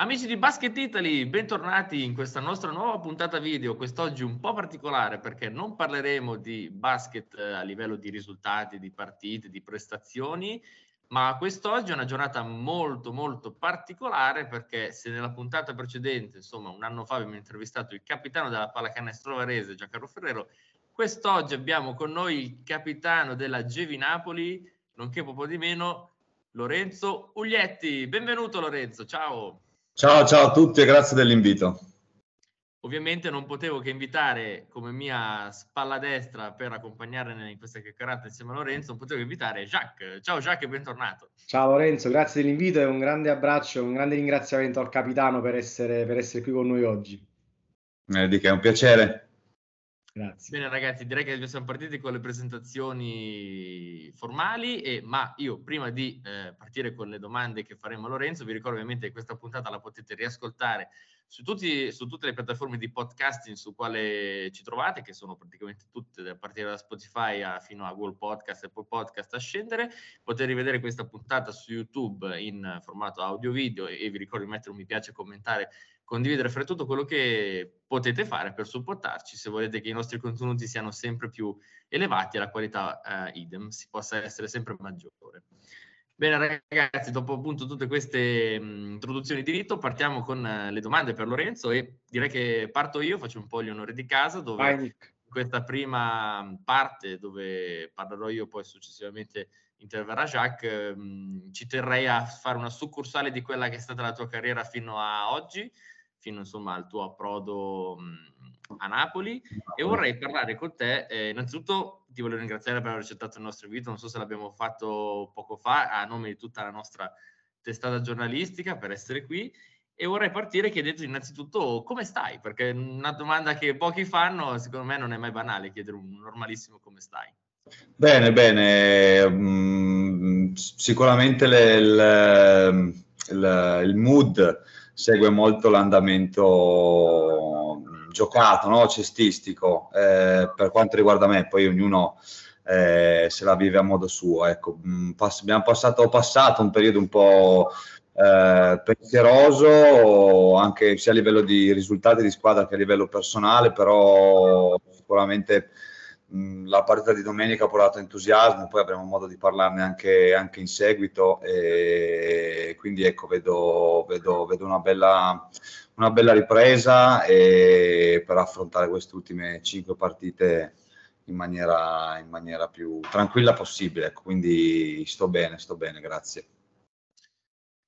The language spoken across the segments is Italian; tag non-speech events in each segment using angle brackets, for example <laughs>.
Amici di Basket Italy, bentornati in questa nostra nuova puntata video, quest'oggi un po' particolare perché non parleremo di basket eh, a livello di risultati, di partite, di prestazioni, ma quest'oggi è una giornata molto molto particolare perché se nella puntata precedente, insomma un anno fa abbiamo intervistato il capitano della pallacanestro varese Giancarlo Ferrero, quest'oggi abbiamo con noi il capitano della Gevi Napoli, nonché poco di meno Lorenzo Uglietti. Benvenuto Lorenzo, ciao! Ciao, ciao a tutti e grazie dell'invito. Ovviamente non potevo che invitare come mia spalla destra per accompagnare in questa chiacchierata insieme a Lorenzo, non potevo che invitare Jacques. Ciao Jacques e bentornato. Ciao Lorenzo, grazie dell'invito e un grande abbraccio, un grande ringraziamento al capitano per essere, per essere qui con noi oggi. Eh, di che è un piacere. Grazie. Bene ragazzi, direi che siamo partiti con le presentazioni formali, e, ma io prima di eh, partire con le domande che faremo a Lorenzo, vi ricordo ovviamente che questa puntata la potete riascoltare su, tutti, su tutte le piattaforme di podcasting su quale ci trovate, che sono praticamente tutte, a partire da Spotify a, fino a Google Podcast e poi Podcast a scendere. Potete rivedere questa puntata su YouTube in formato audio-video e, e vi ricordo di mettere un mi piace e commentare condividere fra tutto quello che potete fare per supportarci se volete che i nostri contenuti siano sempre più elevati e la qualità eh, idem si possa essere sempre maggiore. Bene ragazzi, dopo appunto tutte queste mh, introduzioni di rito, partiamo con uh, le domande per Lorenzo e direi che parto io, faccio un po' gli onori di casa, dove Vai, in questa prima parte dove parlerò io, poi successivamente interverrà Jacques, mh, ci terrei a fare una succursale di quella che è stata la tua carriera fino a oggi, fino insomma al tuo approdo mh, a Napoli. E vorrei parlare con te, eh, innanzitutto ti voglio ringraziare per aver accettato il nostro invito, non so se l'abbiamo fatto poco fa, a nome di tutta la nostra testata giornalistica per essere qui. E vorrei partire chiedendo innanzitutto come stai, perché una domanda che pochi fanno, secondo me non è mai banale chiedere un normalissimo come stai. Bene, bene, mm, sicuramente le, le, le, il mood segue molto l'andamento giocato, no? cestistico, eh, per quanto riguarda me, poi ognuno eh, se la vive a modo suo. Ecco, mm, pass- abbiamo passato, passato, un periodo un po' eh, pensieroso, anche sia a livello di risultati di squadra che a livello personale, però sicuramente la partita di domenica ha portato entusiasmo, poi avremo modo di parlarne anche, anche in seguito e quindi ecco vedo, vedo, vedo una, bella, una, bella, ripresa per affrontare queste ultime cinque partite in maniera, in maniera più tranquilla possibile, ecco, quindi sto bene, sto bene, grazie.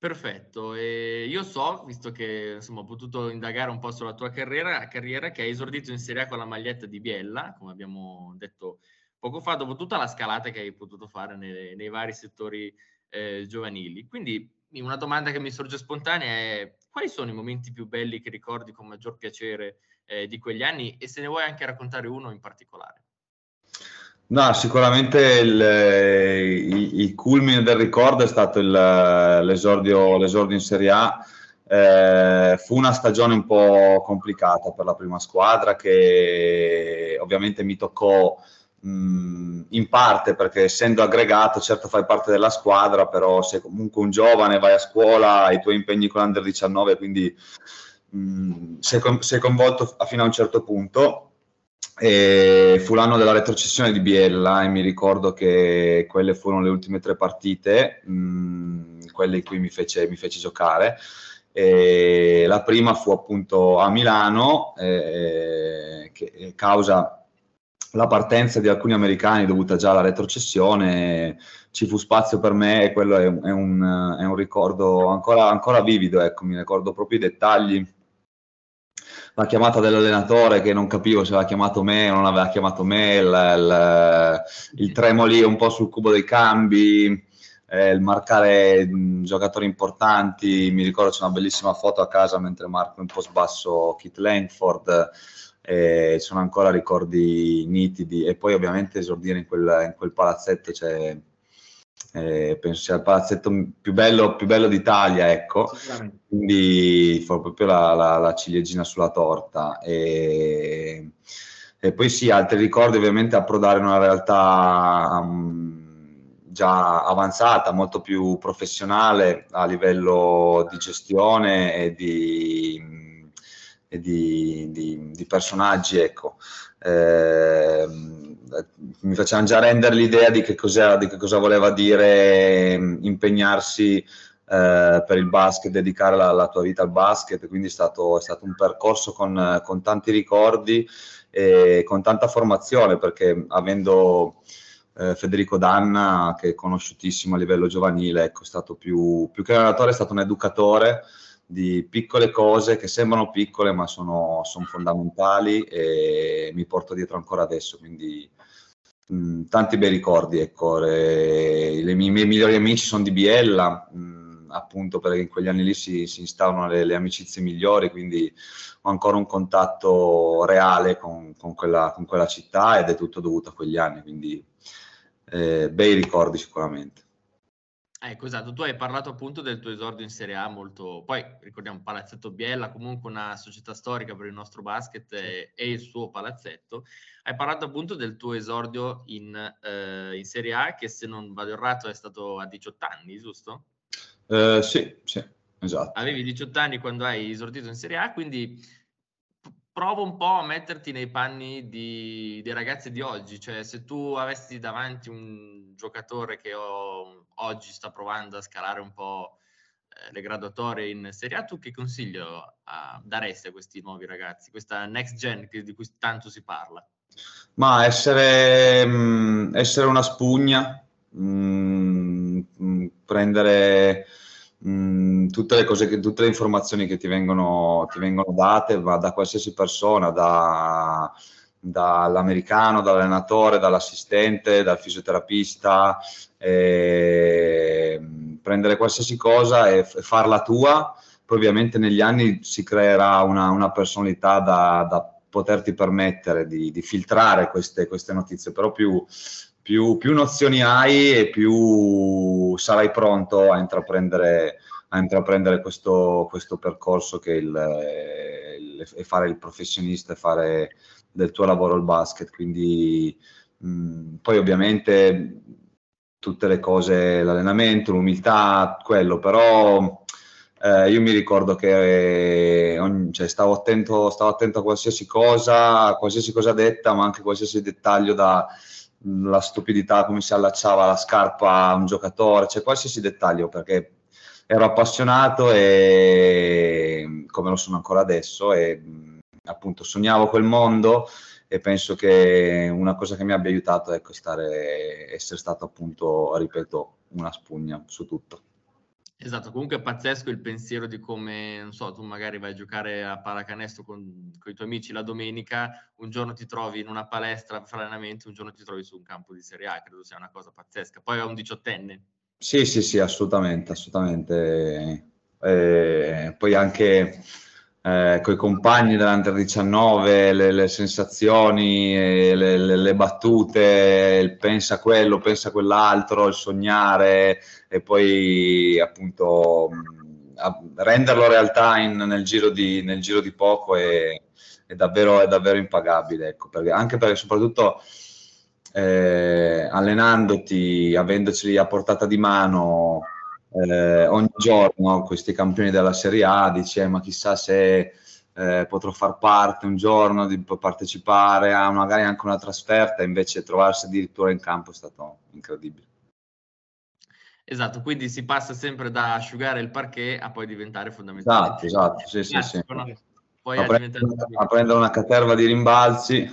Perfetto, e io so, visto che insomma, ho potuto indagare un po' sulla tua carriera, carriera, che hai esordito in Serie A con la maglietta di Biella, come abbiamo detto poco fa, dopo tutta la scalata che hai potuto fare nei, nei vari settori eh, giovanili. Quindi una domanda che mi sorge spontanea è quali sono i momenti più belli che ricordi con maggior piacere eh, di quegli anni e se ne vuoi anche raccontare uno in particolare? No, sicuramente il, il, il, culmine del ricordo è stato il, l'esordio, l'esordio, in Serie A. Eh, fu una stagione un po' complicata per la prima squadra che ovviamente mi toccò mh, in parte perché essendo aggregato certo fai parte della squadra però sei comunque un giovane, vai a scuola, hai i tuoi impegni con l'Under 19 quindi mh, sei, sei coinvolto fino a un certo punto e fu l'anno della retrocessione di Biella e mi ricordo che quelle furono le ultime tre partite, mh, mm, quelle in cui mi fece, mi fece giocare. E la prima fu appunto a Milano, eh, che causa la partenza di alcuni americani dovuta già alla retrocessione, ci fu spazio per me e quello è, è, un, è un, ricordo ancora, ancora vivido, ecco, mi ricordo proprio i dettagli la chiamata dell'allenatore che non capivo se aveva chiamato me o non aveva chiamato me, il, il, il tremoli un po' sul cubo dei cambi, eh, il marcare giocatori importanti. Mi ricordo c'è una bellissima foto a casa mentre marco un po' sbasso Kit Langford. Eh, sono ancora ricordi nitidi e poi ovviamente esordire in quel, in quel palazzetto c'è eh, penso sia il palazzetto più bello, più bello d'Italia, ecco, quindi fu proprio la, la, la, ciliegina sulla torta. E, e, poi sì, altri ricordi ovviamente approdare in una realtà um, già avanzata, molto più professionale a livello di gestione e di, e di, di, di personaggi. Ecco. Eh, mi facevano già rendere l'idea di che, di che cosa voleva dire impegnarsi eh, per il basket, dedicare la, la, tua vita al basket, quindi è stato, è stato un percorso con, con tanti ricordi e con tanta formazione perché avendo eh, Federico Danna che è conosciutissimo a livello giovanile, ecco, è stato più, più che un allenatore, è stato un educatore di piccole cose che sembrano piccole ma sono, sono fondamentali e mi porto dietro ancora adesso, quindi mh, tanti bei ricordi, ecco, le, le i miei migliori amici sono di Biella, mh, appunto perché in quegli anni lì si, si instaurano le, le, amicizie migliori, quindi ho ancora un contatto reale con, con, quella, con, quella, città ed è tutto dovuto a quegli anni, quindi eh, bei ricordi sicuramente. Ecco, esatto, tu hai parlato appunto del tuo esordio in Serie A molto, poi ricordiamo Palazzetto Biella, comunque una società storica per il nostro basket e, e il suo palazzetto. Hai parlato appunto del tuo esordio in, eh, in Serie A che se non vado errato è stato a 18 anni, giusto? Uh, sì, sì, esatto. Avevi 18 anni quando hai esordito in Serie A, quindi provo un po' a metterti nei panni di, dei ragazzi di oggi, cioè se tu avessi davanti un giocatore che ho, oggi sta provando a scalare un po' eh, le graduatorie in Serie A, tu che consiglio a, daresti a questi nuovi ragazzi, questa next gen di cui tanto si parla? Ma essere, mh, mm, essere una spugna, mh, mm, mh, prendere mm, tutte le cose, che, tutte le informazioni che ti vengono, ti vengono date va da qualsiasi persona, da, dall'americano, dall'allenatore, dall'assistente, dal fisioterapista, prendere qualsiasi cosa e, e farla tua, poi ovviamente negli anni si creerà una, una personalità da, da, poterti permettere di, di filtrare queste, queste, notizie, però più, più, più nozioni hai e più sarai pronto a intraprendere, a intraprendere questo, questo, percorso che il, il, fare il professionista e fare del tuo lavoro il basket. Quindi mh, poi ovviamente tutte le cose, l'allenamento, l'umiltà, quello, però eh, io mi ricordo che ogni, cioè, stavo, attento, stavo attento a qualsiasi cosa, a qualsiasi cosa detta, ma anche a qualsiasi dettaglio da la stupidità, come si allacciava la scarpa a un giocatore, cioè qualsiasi dettaglio, perché ero appassionato e come lo sono ancora adesso e appunto sognavo quel mondo e penso che una cosa che mi abbia aiutato è ecco, stare, essere stato appunto, ripeto, una spugna su tutto. Esatto, comunque è pazzesco il pensiero di come, non so, tu magari vai a giocare a pallacanestro con, con i tuoi amici la domenica, un giorno ti trovi in una palestra a fare allenamento, un giorno ti trovi su un campo di Serie A, credo sia una cosa pazzesca. Poi è un diciottenne. Sì, sì, sì, assolutamente, assolutamente. Eh, poi anche eh, con i compagni dell'Under 19, le, le sensazioni, le, le, le, battute, il pensa quello, pensa quell'altro, il sognare e poi appunto renderlo realtà in, nel, giro di, nel, giro di, poco è, è, davvero, è davvero, impagabile, ecco, perché, anche perché soprattutto eh, allenandoti, avendoceli a portata di mano, eh, ogni giorno questi campioni della Serie A, dice eh, ma chissà se eh, potrò far parte un giorno, di partecipare a magari anche una trasferta, invece trovarsi addirittura in campo è stato incredibile. Esatto, quindi si passa sempre da asciugare il parquet a poi diventare fondamentale. Esatto, esatto, sì, sì, sì. Poi a, prendere, a prendere una caterva di rimbalzi,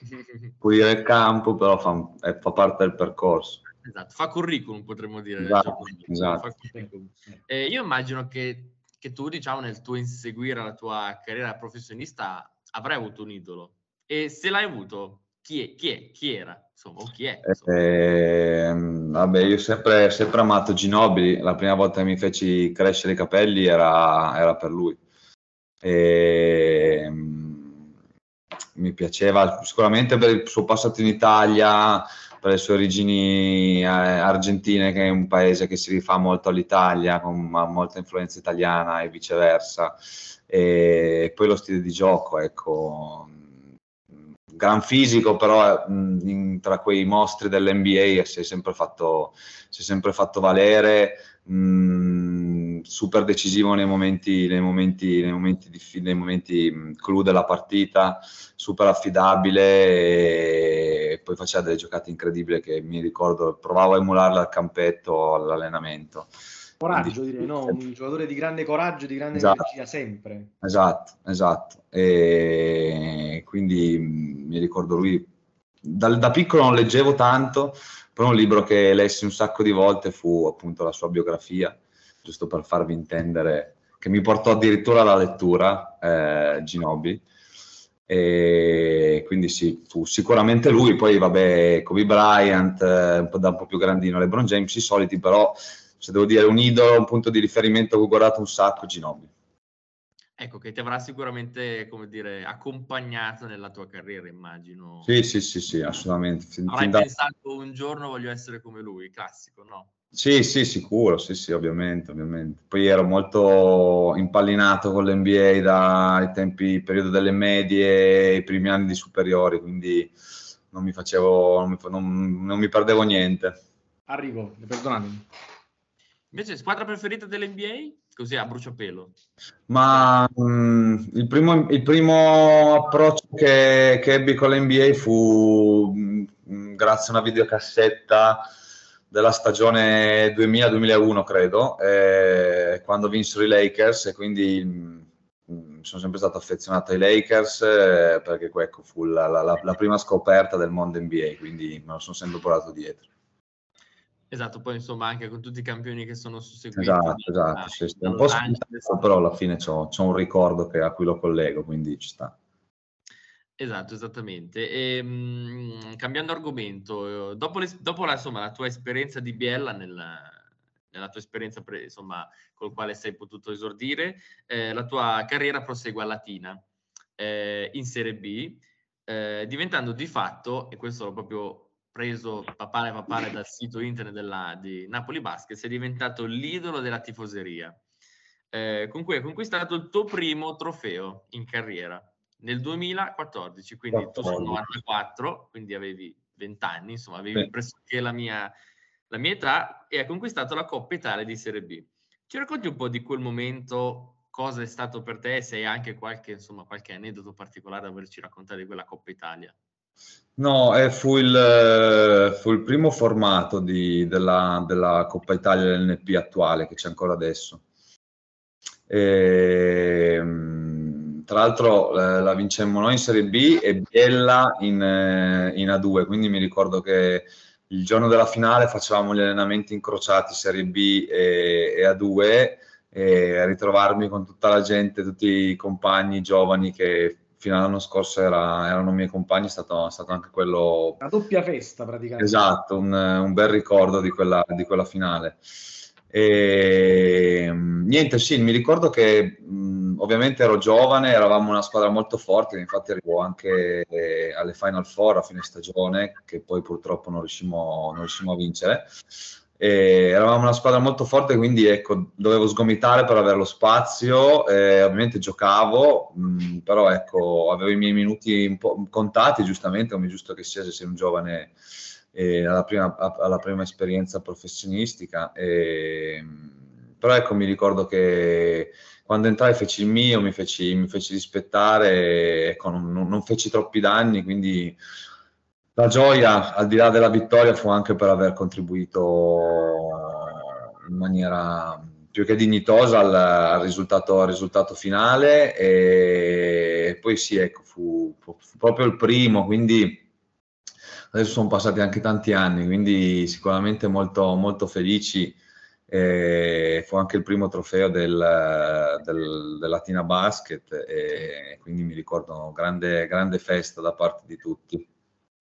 <laughs> pulire il campo, però fa, è, fa parte del percorso. Esatto, fa curriculum potremmo dire. Esatto, esatto. Eh, io immagino che, che, tu, diciamo, nel tuo inseguire la tua carriera professionista avrai avuto un idolo. E se l'hai avuto, chi, è, chi, è, chi era? Insomma, o chi è? Eh, vabbè, io sempre, sempre amato Ginobili. La prima volta che mi feci crescere i capelli era, era per lui. E, mi piaceva sicuramente per il suo passato in Italia, per le sue origini eh, argentine, che è un paese che si rifà molto all'Italia, con molta influenza italiana e viceversa. E poi lo stile di gioco, ecco, gran fisico, però in, tra quei mostri dell'NBA si è sempre fatto, si è sempre fatto valere, mh, super decisivo nei momenti, nei momenti, nei momenti, di, nei momenti mh, clou della partita, super affidabile e poi faceva delle giocate incredibili che mi ricordo, provavo a emularle al campetto, all'allenamento. Coraggio, direi, no? Un giocatore di grande coraggio, di grande esatto. energia, sempre. Esatto, esatto. E quindi mi ricordo lui, da, da piccolo non leggevo tanto, però un libro che lessi un sacco di volte fu appunto la sua biografia, giusto per farvi intendere, che mi portò addirittura alla lettura, eh, Ginobili. E quindi sì, fu sicuramente lui, poi vabbè, Kobe Bryant, eh, un po' da un po' più grandino, LeBron James, i soliti, però se devo dire un idolo, un punto di riferimento che ho guardato un sacco, Ginobili. Ecco, che ti avrà sicuramente, come dire, accompagnato nella tua carriera, immagino. Sì, sì, sì, sì, assolutamente. Avrai da... pensato un giorno voglio essere come lui, classico, no? Sì, sì, sicuro, sì, sì, ovviamente, ovviamente. Poi ero molto impallinato con l'NBA dai tempi, periodo delle medie, i primi anni di superiori, quindi non mi facevo, non mi, non, non mi perdevo niente. Arrivo, perdonatemi. Invece, squadra preferita dell'NBA? Così a bruciapelo. Ma mh, mm, il, primo, il, primo, approccio che, che ebbi con l'NBA fu mh, mm, grazie a una videocassetta della stagione 2000-2001, credo, eh, quando vinsero i Lakers e quindi mh, mm, sono sempre stato affezionato ai Lakers eh, perché ecco, fu la, la, la prima scoperta del mondo NBA, quindi me lo sono sempre portato dietro. Esatto, poi insomma anche con tutti i campioni che sono susseguiti. Esatto, esatto, da, sì, sì. un po' scontato, però alla fine c'ho, c'ho un ricordo che, a cui lo collego, quindi ci sta. Esatto, esattamente. E, ehm, mh, cambiando argomento, dopo, le, dopo la, insomma, la, tua esperienza di Biella, nella, nella tua esperienza pre, insomma, col quale sei potuto esordire, eh, la tua carriera prosegue a Latina eh, in Serie B, eh, diventando di fatto, e questo l'ho proprio preso papale papale dal sito internet della, di Napoli Basket, sei diventato l'idolo della tifoseria, eh, con cui hai conquistato il tuo primo trofeo in carriera nel 2014, quindi 14. tu sei 94, quindi avevi 20 anni, insomma avevi pressoché la mia, la mia età e hai conquistato la Coppa Italia di Serie B. Ci racconti un po' di quel momento, cosa è stato per te, se hai anche qualche, insomma, qualche aneddoto particolare da averci raccontato di quella Coppa Italia? No, eh, fu, il, fu, il, primo formato di, della, della, Coppa Italia dell'NP attuale che c'è ancora adesso. E, ehm, tra l'altro eh, la vincemmo noi in Serie B e Biella in, eh, in, A2, quindi mi ricordo che il giorno della finale facevamo gli allenamenti incrociati Serie B e, e A2 e ritrovarmi con tutta la gente, tutti i compagni giovani che fino all'anno scorso era, erano miei compagni, è stato, è stato, anche quello... Una doppia festa praticamente. Esatto, un, un bel ricordo di quella, di quella finale. E, niente, sì, mi ricordo che mh, ovviamente ero giovane, eravamo una squadra molto forte, infatti arrivo anche eh, alle Final Four a fine stagione, che poi purtroppo non riuscimmo, non riuscimmo a vincere. E eravamo una squadra molto forte, quindi ecco, dovevo sgomitare per avere lo spazio. Eh, ovviamente giocavo, mh, però ecco, avevo i miei minuti un po' contati, giustamente, come giusto che sia se sei un giovane eh, alla, prima, alla, prima, esperienza professionistica. E, però ecco, mi ricordo che quando entrai feci il mio, mi feci, mi feci rispettare, ecco, non, non feci troppi danni, quindi la gioia, al di là della vittoria, fu anche per aver contribuito in maniera più che dignitosa al, al, risultato, al risultato, finale e poi sì, ecco, fu, fu, proprio il primo, quindi adesso sono passati anche tanti anni, quindi sicuramente molto, molto felici. E fu anche il primo trofeo del, del, del Latina Basket e quindi mi ricordo grande, grande festa da parte di tutti.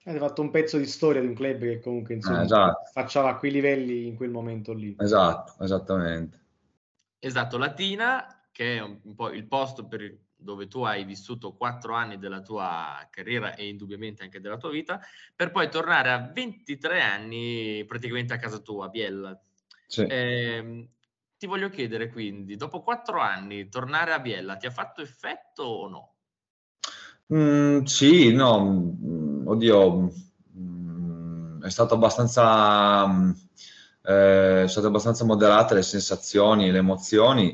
Hai fatto un pezzo di storia di un club che comunque insomma, eh, esatto. facciava a quei livelli in quel momento lì. Esatto, esattamente. Esatto, Latina, che è un po' il posto per, dove tu hai vissuto quattro anni della tua carriera e indubbiamente anche della tua vita, per poi tornare a 23 anni praticamente a casa tua, a Biella. Sì. Eh, ti voglio chiedere quindi, dopo quattro anni, tornare a Biella ti ha fatto effetto o no? Mm, sì, no, mm, oddio, mm, è stato abbastanza, mm, eh, è stato abbastanza moderate le sensazioni, le emozioni,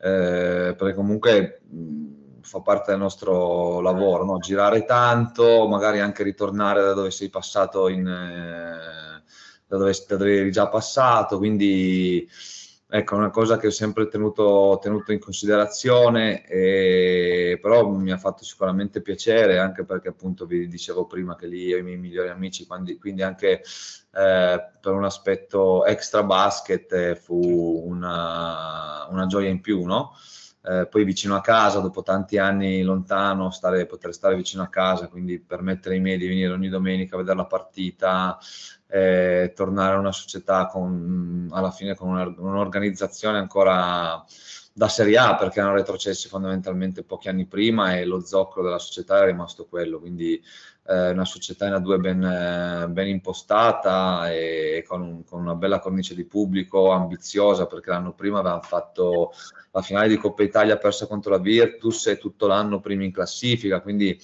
eh, perché comunque mm, fa parte del nostro lavoro, no? girare tanto, magari anche ritornare da dove sei passato in, eh, da, dove, da dove eri già passato, quindi Ecco, è una cosa che ho sempre tenuto, tenuto in considerazione, e, però mi ha fatto sicuramente piacere, anche perché appunto vi dicevo prima che lì e i miei migliori amici, quindi, quindi anche eh, per un aspetto extra basket eh, fu una, una, gioia in più, no? Eh, poi vicino a casa, dopo tanti anni lontano, stare, poter stare vicino a casa, quindi permettere ai miei di venire ogni domenica a vedere la partita, eh, tornare a una società con, alla fine con una, un'organizzazione ancora da Serie A perché erano retrocessi fondamentalmente pochi anni prima e lo zoccolo della società è rimasto quello, quindi eh, una società in A2 ben, ben impostata e con, con, una bella cornice di pubblico ambiziosa perché l'anno prima avevano fatto la finale di Coppa Italia persa contro la Virtus e tutto l'anno primi in classifica, quindi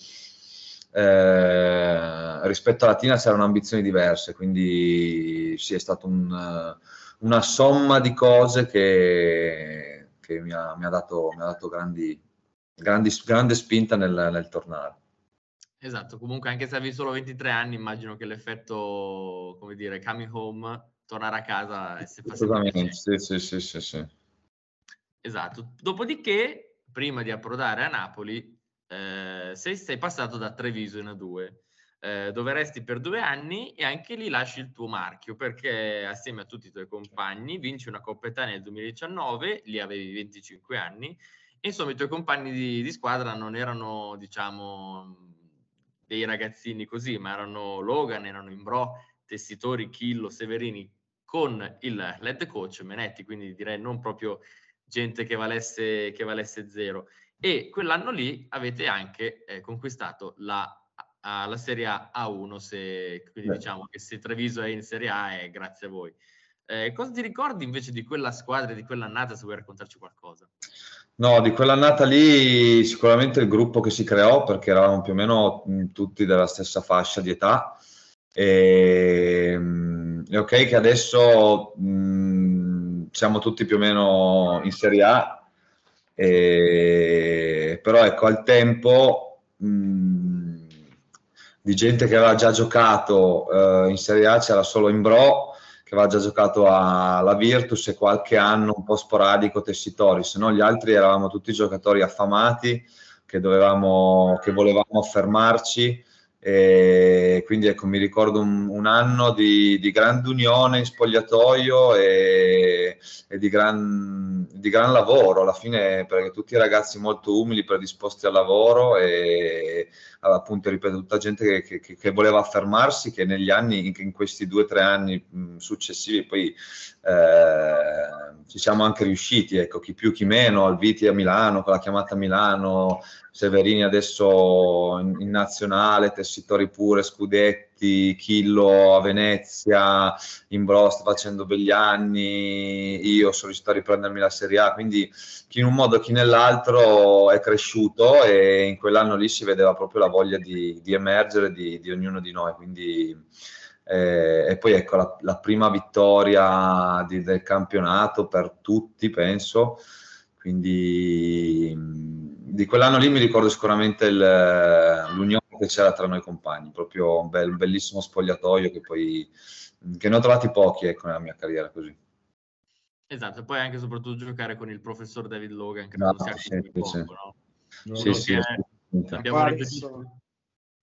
eh, rispetto alla Tina c'erano ambizioni diverse, quindi sì, è stata un, una somma di cose che, che mi, ha, mi, ha, dato, mi ha dato grandi, grandi, grande spinta nel, nel tornare. Esatto, comunque anche se avevi solo 23 anni, immagino che l'effetto, come dire, coming home, tornare a casa se Assolutamente, sì, sì, sì, sì, sì. Esatto. Dopodiché, prima di approdare a Napoli, eh, sei, sei passato da Treviso in A2, eh, dove resti per due anni e anche lì lasci il tuo marchio perché assieme a tutti i tuoi compagni vinci una Coppa Italia nel 2019, lì avevi 25 anni, e insomma i tuoi compagni di, di squadra non erano, diciamo, dei ragazzini così, ma erano Logan, erano Imbro, Tessitori, Chillo, Severini, con il head coach Menetti, quindi direi non proprio gente che valesse, che valesse zero e quell'anno lì avete anche eh, conquistato la, a, la Serie A A1, se, quindi Beh. diciamo che se Treviso è in Serie A è grazie a voi. Eh, cosa ti ricordi invece di quella squadra di quell'annata, se vuoi raccontarci qualcosa? No, di quell'annata lì sicuramente il gruppo che si creò, perché eravamo più o meno mh, tutti della stessa fascia di età, e, mh, è ok che adesso mh, siamo tutti più o meno in Serie A, e, però ecco, al tempo mh, di gente che aveva già giocato eh, in Serie A c'era solo Imbro che aveva già giocato alla Virtus e qualche anno un po' sporadico Tessitori, se no gli altri eravamo tutti giocatori affamati che, dovevamo, che volevamo affermarci. E quindi ecco, mi ricordo un, un anno di, di, grande unione in spogliatoio e, e di, gran, di, gran, lavoro. Alla fine perché tutti ragazzi molto umili, predisposti al lavoro e appunto ripeto tutta gente che, che, che voleva affermarsi che negli anni, in, questi due o tre anni successivi poi eh, ci siamo anche riusciti, ecco, chi più chi meno, al Viti a Milano, con la chiamata a Milano, Severini adesso in, in nazionale, Tessitori pure, Scudetti, Chillo a Venezia, Imbro sta facendo begli anni, io sono riuscito a riprendermi la Serie A, quindi chi in un modo chi nell'altro è cresciuto e in quell'anno lì si vedeva proprio la voglia di, di emergere di, di ognuno di noi, quindi eh, e poi ecco la, la prima vittoria di, del campionato per tutti, penso. Quindi di quell'anno lì mi ricordo sicuramente il, l'unione che c'era tra noi compagni, proprio un, bel, bellissimo spogliatoio che poi che ne ho trovati pochi ecco, nella mia carriera così. Esatto, e poi anche e soprattutto giocare con il professor David Logan, che no, non sia sì, poco, sì. no? Sì, sì, sì, abbiamo ripetuto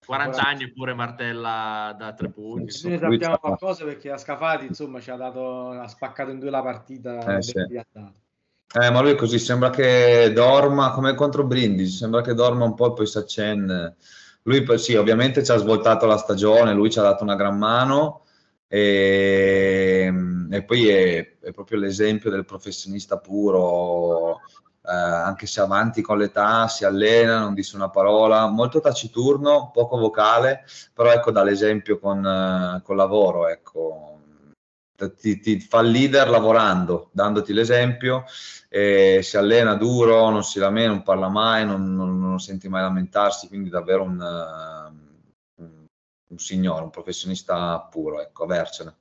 40 anni pure martella da tre punti. Sì, ne sappiamo qualcosa perché a Scafati insomma ci ha, dato, ha spaccato in due la partita. Eh, sì. eh, ma lui così sembra che dorma come contro Brindisi, sembra che dorma un po' e poi si accende. Lui sì, ovviamente ci ha svoltato la stagione, lui ci ha dato una gran mano e, e poi è, è proprio l'esempio del professionista puro eh, anche se avanti con l'età, si allena, non dice una parola, molto taciturno, poco vocale, però ecco dà l'esempio con, eh, lavoro, ecco. Ti, ti, fa leader lavorando, dandoti l'esempio, e si allena duro, non si lamenta, non parla mai, non, non, non senti mai lamentarsi, quindi davvero un, un, un signore, un professionista puro, ecco, avercene.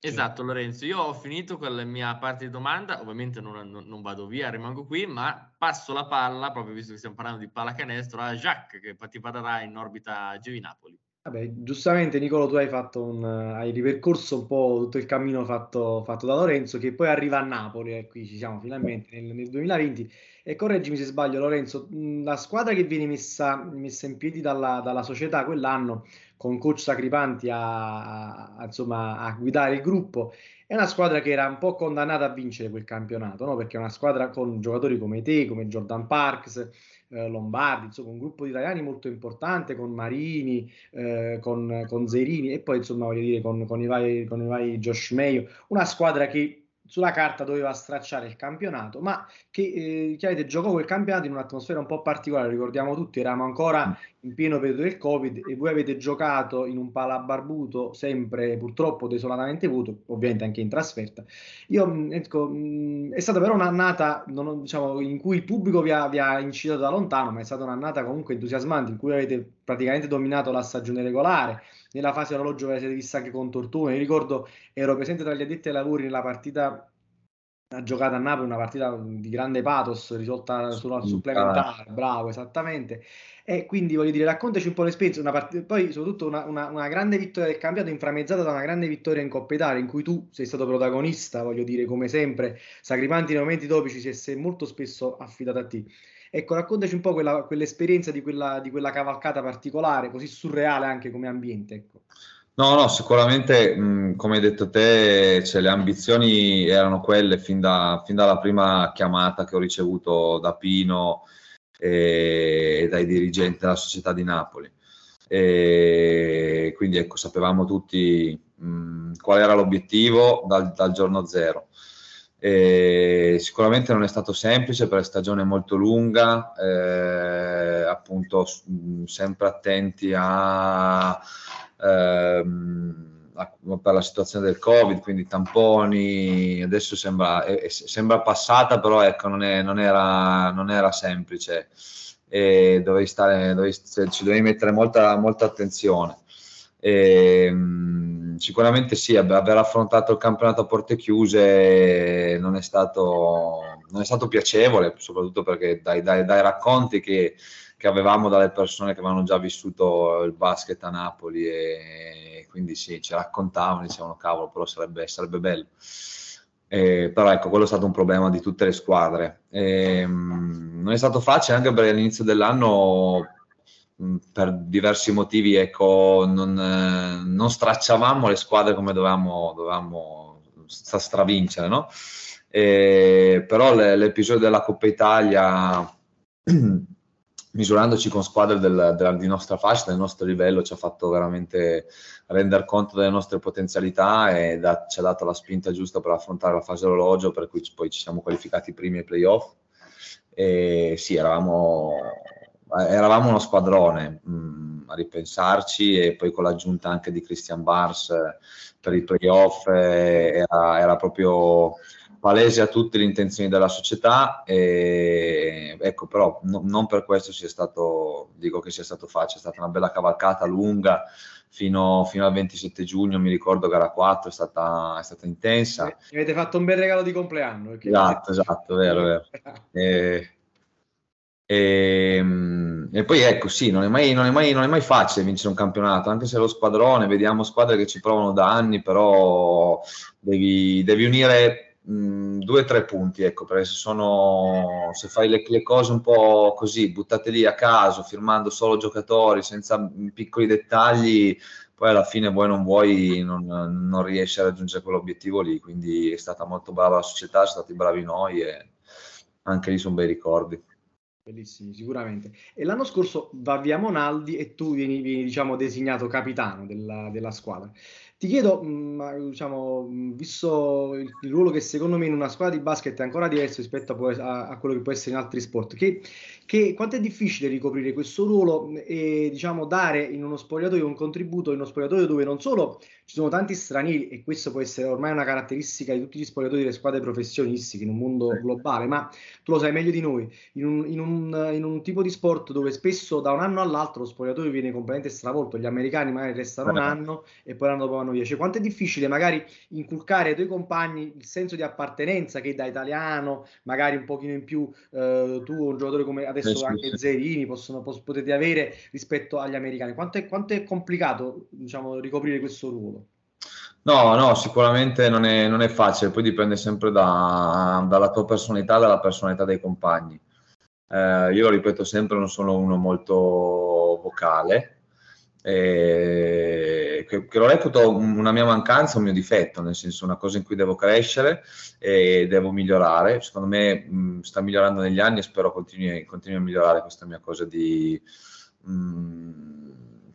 Esatto Lorenzo, io ho finito con la mia parte di domanda, ovviamente non, non, non, vado via, rimango qui, ma passo la palla, proprio visto che stiamo parlando di pallacanestro, a Jacques che ti parlerà in orbita Gevi Napoli. Vabbè, giustamente Nicolo tu hai, un, hai ripercorso un po' tutto il cammino fatto, fatto, da Lorenzo che poi arriva a Napoli e qui ci siamo finalmente nel, nel 2020 e correggimi se sbaglio Lorenzo, la squadra che viene messa, messa in piedi dalla, dalla società quell'anno con coach Sacripanti a, a, insomma, a guidare il gruppo. È una squadra che era un po' condannata a vincere quel campionato, no? perché è una squadra con giocatori come te, come Jordan Parks, eh, Lombardi, insomma un gruppo di italiani molto importante con Marini, eh, con, con Zerini e poi insomma voglio dire con, con, i, vari, con i vari Josh Mayo, una squadra che sulla carta doveva stracciare il campionato, ma che eh, chiaramente giocò quel campionato in un'atmosfera un po' particolare, ricordiamo tutti, eravamo ancora mm. in pieno periodo del Covid e voi avete giocato in un palabarbuto sempre purtroppo desolatamente vuoto, ovviamente anche in trasferta. Io, mm, ecco, mm, è stata però un'annata non, diciamo, in cui il pubblico vi ha, vi ha incitato da lontano, ma è stata un'annata comunque entusiasmante in cui avete praticamente dominato la stagione regolare nella fase orologio ve la siete vista anche con Tortone. Mi ricordo, ero presente tra gli addetti ai lavori nella partita giocata a Napoli, una partita di grande pathos risolta solo al supplementare, bravo, esattamente. E quindi voglio dire, raccontaci un po' l'esperienza, part- poi soprattutto una, una, una, grande vittoria del campionato inframmezzata da una grande vittoria in Coppa Italia in cui tu sei stato protagonista, voglio dire, come sempre, Sacripanti nei momenti topici si è molto spesso affidato a te. Ecco, raccontaci un po' quella, quell'esperienza di quella, di quella, cavalcata particolare, così surreale anche come ambiente. Ecco. No, no, sicuramente, mh, come hai detto te, cioè, le ambizioni erano quelle fin, da, fin, dalla prima chiamata che ho ricevuto da Pino e, e dai dirigenti della società di Napoli. E quindi ecco, sapevamo tutti mh, qual era l'obiettivo dal, dal giorno zero. E sicuramente non è stato semplice per la stagione molto lunga, eh, appunto sempre attenti a, ehm, a, per la situazione del Covid, quindi tamponi, adesso sembra, è, sembra passata, però ecco, non, è, non, era, non era semplice e dovevi stare, dovevi, ci dovevi mettere molta, molta attenzione. E, ehm, sicuramente sì, aver affrontato il campionato a porte chiuse non è stato, non è stato piacevole, soprattutto perché dai, dai, dai racconti che, che, avevamo dalle persone che avevano già vissuto il basket a Napoli e quindi sì, ci raccontavano, dicevano cavolo, però sarebbe, sarebbe bello. Eh, però ecco, quello è stato un problema di tutte le squadre. Eh, non è stato facile anche perché all'inizio dell'anno per diversi motivi ecco, non, eh, non, stracciavamo le squadre come dovevamo, dovevamo stravincere, no? E, però le, l'episodio della Coppa Italia, <clears throat> misurandoci con squadre del, della, di nostra fascia, del nostro livello, ci ha fatto veramente rendere conto delle nostre potenzialità e da, ci ha dato la spinta giusta per affrontare la fase orologio, per cui poi ci siamo qualificati primi ai playoff. E sì, eravamo eravamo uno squadrone mh, mm, a ripensarci e poi con l'aggiunta anche di Christian Bars eh, per i playoff eh, era, era, proprio palese a tutte le intenzioni della società e ecco però no, non per questo sia stato dico che sia stato facile è stata una bella cavalcata lunga fino, fino al 27 giugno mi ricordo gara 4 è stata, è stata intensa. Mi avete fatto un bel regalo di compleanno esatto esatto vero vero. <laughs> E, e, ehm, e, poi ecco, sì, non è, mai, non, è mai, non è, mai, facile vincere un campionato, anche se lo squadrone, vediamo squadre che ci provano da anni, però devi, devi unire mh, due o tre punti, ecco, perché se, sono, se fai le, le, cose un po' così, buttate lì a caso, firmando solo giocatori, senza piccoli dettagli, poi alla fine vuoi non vuoi, non, non riesci a raggiungere quell'obiettivo lì, quindi è stata molto brava la società, siamo stati bravi noi e anche lì sono bei ricordi. Bellissimi, sicuramente. E l'anno scorso va via Monaldi e tu vieni, vieni diciamo, designato capitano della, della squadra. Ti chiedo, mh, diciamo, visto il, il, ruolo che secondo me in una squadra di basket è ancora diverso rispetto a, a quello che può essere in altri sport, che, che, quanto è difficile ricoprire questo ruolo e diciamo dare in uno spogliatoio un contributo in uno spogliatoio dove non solo ci sono tanti stranieri e questo può essere ormai una caratteristica di tutti gli spogliatori delle squadre professionistiche in un mondo globale, ma tu lo sai meglio di noi, in un, in un, in un tipo di sport dove spesso da un anno all'altro lo spogliatoio viene completamente stravolto, gli americani magari restano un anno e poi l'anno dopo vanno via, cioè quanto è difficile magari inculcare ai tuoi compagni il senso di appartenenza che da italiano, magari un pochino in più eh, tu un giocatore come adesso sì, anche sì. Zerini possono, pos- potete avere rispetto agli americani, quanto è, quanto è complicato diciamo ricoprire questo ruolo? No, no, sicuramente non è, non è facile, poi dipende sempre da, dalla tua personalità, dalla personalità dei compagni. Eh, io lo ripeto sempre, non sono uno molto vocale, eh, che, che, lo reputo una mia mancanza, un mio difetto, nel senso una cosa in cui devo crescere e devo migliorare. Secondo me mh, sta migliorando negli anni e spero continui, continui a migliorare questa mia cosa di... Mh,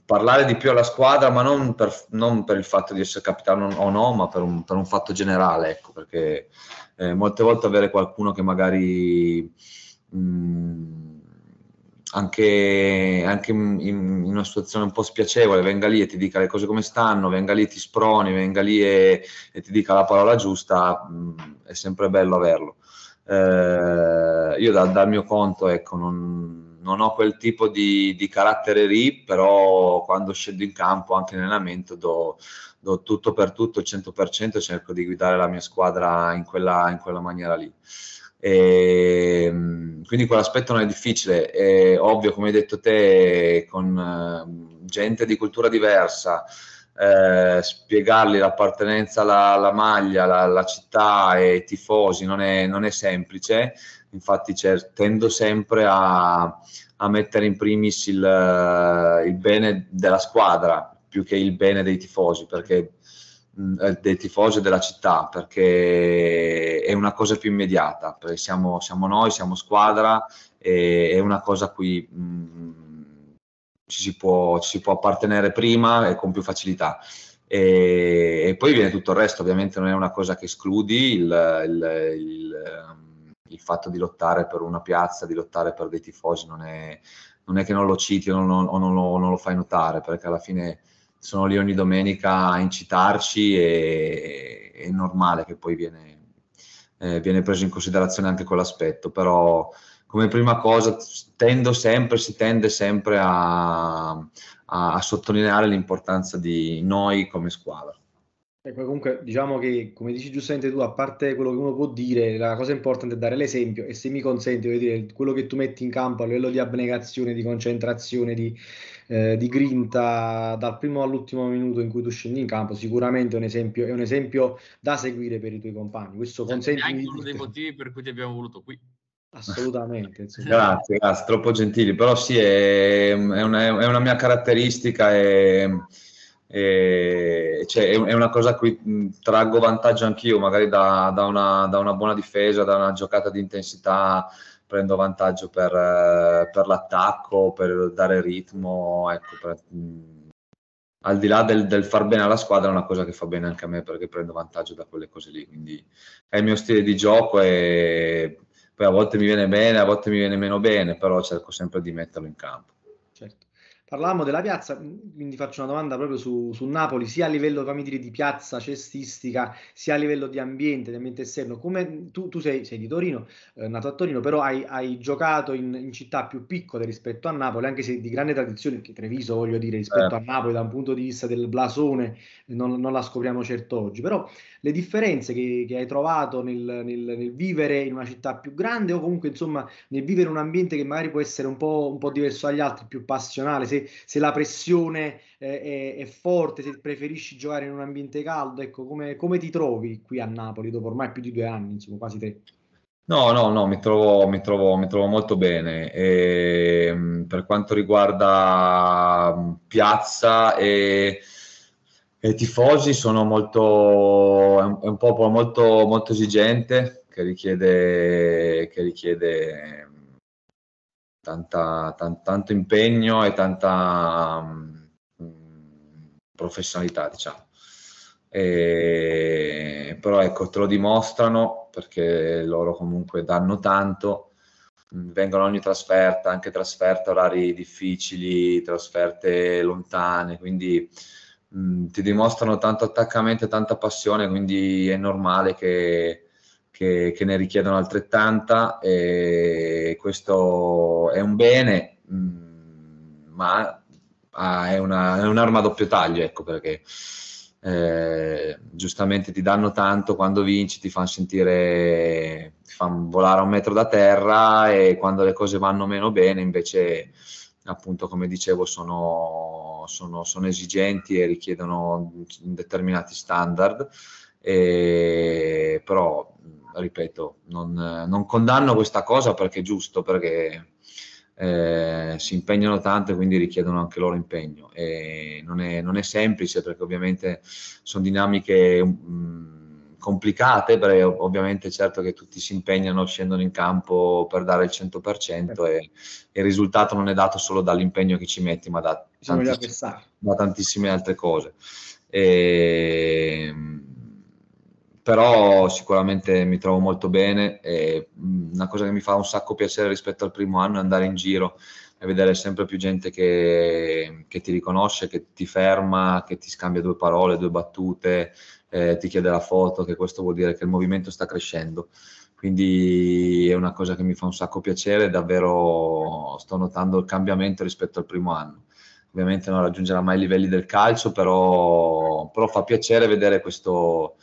parlare di più alla squadra, ma non per, non per il fatto di essere capitano o no, ma per un, per un fatto generale, ecco, perché eh, molte volte avere qualcuno che magari mh, mm, anche, anche in, in, una situazione un po' spiacevole venga lì e ti dica le cose come stanno, venga lì e ti sproni, venga lì e, e ti dica la parola giusta, mh, mm, è sempre bello averlo. Eh, io da, dal mio conto, ecco, non non ho quel tipo di, di, carattere lì, però quando scendo in campo, anche in allenamento, do, do tutto per tutto, il 100%, cerco di guidare la mia squadra in quella, in quella maniera lì. E, ehm, quindi quell'aspetto non è difficile, è ovvio, come hai detto te, con uh, gente di cultura diversa, eh, spiegargli l'appartenenza alla, alla maglia, la, la, città e i tifosi non è, non è semplice, infatti tendo sempre a, a, mettere in primis il, il, bene della squadra più che il bene dei tifosi, perché dei tifosi della città, perché è una cosa più immediata, perché siamo, siamo noi, siamo squadra e è una cosa a cui mh, mm, ci, si può, ci si può appartenere prima e con più facilità. E, e, poi viene tutto il resto, ovviamente non è una cosa che escludi il, il, il il fatto di lottare per una piazza, di lottare per dei tifosi, non è, non è che non lo citi o, non, o non, lo, non, lo, fai notare, perché alla fine sono lì ogni domenica a incitarci e è normale che poi viene, eh, viene preso in considerazione anche quell'aspetto, però come prima cosa tendo sempre, si tende sempre a, a, a sottolineare l'importanza di noi come squadra. Comunque diciamo che, come dici giustamente tu, a parte quello che uno può dire, la cosa importante è dare l'esempio e se mi consenti, voglio dire, quello che tu metti in campo a livello di abnegazione, di concentrazione, di, eh, di grinta dal primo all'ultimo minuto in cui tu scendi in campo, sicuramente è un esempio, è un esempio da seguire per i tuoi compagni. Questo consente... È anche uno dei motivi per cui ti abbiamo voluto qui. Assolutamente. <laughs> grazie, grazie, troppo gentili, però sì, è, è, una, è una mia caratteristica e e, cioè, è, una cosa a cui traggo vantaggio anch'io, magari da, da, una, da, una, buona difesa, da una giocata di intensità, prendo vantaggio per, per l'attacco, per dare ritmo, ecco, per, al di là del, del, far bene alla squadra è una cosa che fa bene anche a me perché prendo vantaggio da quelle cose lì, quindi è il mio stile di gioco e poi a volte mi viene bene, a volte mi viene meno bene, però cerco sempre di metterlo in campo. Parlavamo della piazza, quindi faccio una domanda proprio su, su Napoli, sia a livello dire, di piazza cestistica, sia a livello di ambiente, di ambiente esterno. Come tu, tu sei, sei, di Torino, eh, nato a Torino, però hai, hai giocato in, in, città più piccole rispetto a Napoli, anche se di grande tradizione, che Treviso voglio dire, rispetto eh. a Napoli da un punto di vista del blasone, non, non la scopriamo certo oggi. Però le differenze che, che hai trovato nel, nel, nel, vivere in una città più grande o comunque insomma nel vivere un ambiente che magari può essere un po', un po diverso dagli altri, più passionale, se, se la pressione è, è, è, forte, se preferisci giocare in un ambiente caldo, ecco come, come ti trovi qui a Napoli dopo ormai più di due anni, insomma quasi tre? No, no, no, mi trovo, mi trovo, mi trovo molto bene. E, ehm, per quanto riguarda piazza e e i tifosi sono molto, è un popolo molto, molto esigente che richiede, che richiede tanta, tan, tanto impegno e tanta um, professionalità, diciamo. E, però ecco, te lo dimostrano perché loro comunque danno tanto, vengono ogni trasferta, anche trasferte orari difficili, trasferte lontane, quindi mh, ti dimostrano tanto attaccamento e tanta passione, quindi è normale che, che, che ne richiedano altrettanta e questo è un bene, mh, ma è, una, è un'arma a doppio taglio, ecco perché eh, giustamente ti danno tanto, quando vinci ti fanno sentire, ti fanno volare a un metro da terra e quando le cose vanno meno bene invece appunto come dicevo sono, sono, sono esigenti e richiedono determinati standard. E, però ripeto non, non condanno questa cosa perché è giusto perché eh, si impegnano tanto e quindi richiedono anche loro impegno. Non, è, non è semplice perché ovviamente sono dinamiche mh, mm, complicate, perché ovviamente certo che tutti si impegnano, scendono in campo per dare il 100% e, e il risultato non è dato solo dall'impegno che ci metti, ma da, tantissime, da tantissime altre cose. E, però sicuramente mi trovo molto bene e una cosa che mi fa un sacco piacere rispetto al primo anno è andare in giro e vedere sempre più gente che, che ti riconosce, che ti ferma, che ti scambia due parole, due battute, eh, ti chiede la foto, che questo vuol dire che il movimento sta crescendo. Quindi è una cosa che mi fa un sacco piacere, davvero sto notando il cambiamento rispetto al primo anno. Ovviamente non raggiungerà mai i livelli del calcio, però, però fa piacere vedere questo,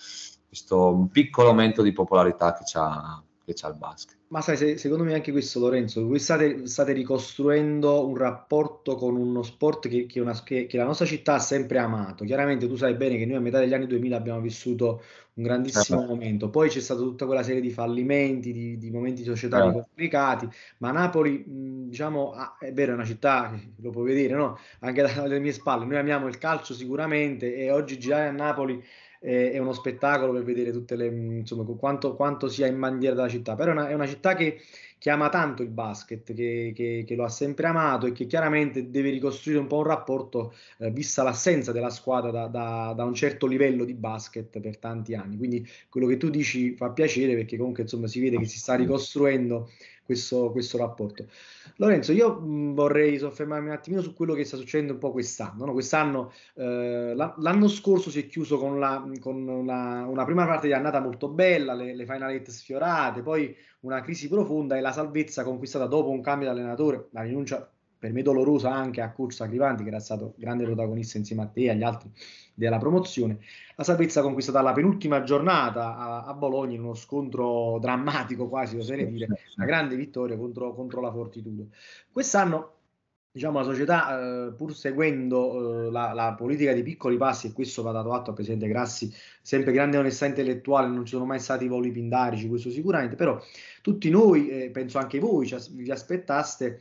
questo piccolo aumento di popolarità che c'ha, che c'ha il basket. Ma sai, se, secondo me anche questo, Lorenzo, voi state, state ricostruendo un rapporto con uno sport che, che, una, che, che, la nostra città ha sempre amato. Chiaramente tu sai bene che noi a metà degli anni 2000 abbiamo vissuto un grandissimo eh, momento, poi c'è stata tutta quella serie di fallimenti, di, di momenti societari eh. complicati, ma Napoli, diciamo, ah, è vero, è una città, lo puoi vedere, no? anche dalle mie spalle, noi amiamo il calcio sicuramente e oggi girare a Napoli è, uno spettacolo per vedere tutte le, insomma, quanto, quanto sia in bandiera della città, però è una, è una città che, che, ama tanto il basket, che, che, che, lo ha sempre amato e che chiaramente deve ricostruire un po' un rapporto, eh, vista l'assenza della squadra da, da, da, un certo livello di basket per tanti anni. Quindi quello che tu dici fa piacere perché comunque insomma si vede che si sta ricostruendo questo, questo rapporto. Lorenzo, io mh, vorrei soffermarmi un attimino su quello che sta succedendo un po' quest'anno. No? Quest'anno, eh, l'anno scorso si è chiuso con, la, con una, una, prima parte di annata molto bella, le, le finalette sfiorate, poi una crisi profonda e la salvezza conquistata dopo un cambio di allenatore, la rinuncia per me dolorosa anche a Cursa Crivanti, che era stato grande protagonista insieme a te e agli altri della promozione. La salvezza conquistata alla penultima giornata a, a, Bologna in uno scontro drammatico, quasi oserei dire, una grande vittoria contro, contro la Fortitudo. Quest'anno diciamo, la società, eh, pur seguendo eh, la, la, politica di piccoli passi, e questo va dato atto al Presidente Grassi, sempre grande onestà intellettuale, non ci sono mai stati voli pindarici, questo sicuramente, però tutti noi, eh, penso anche voi, vi aspettaste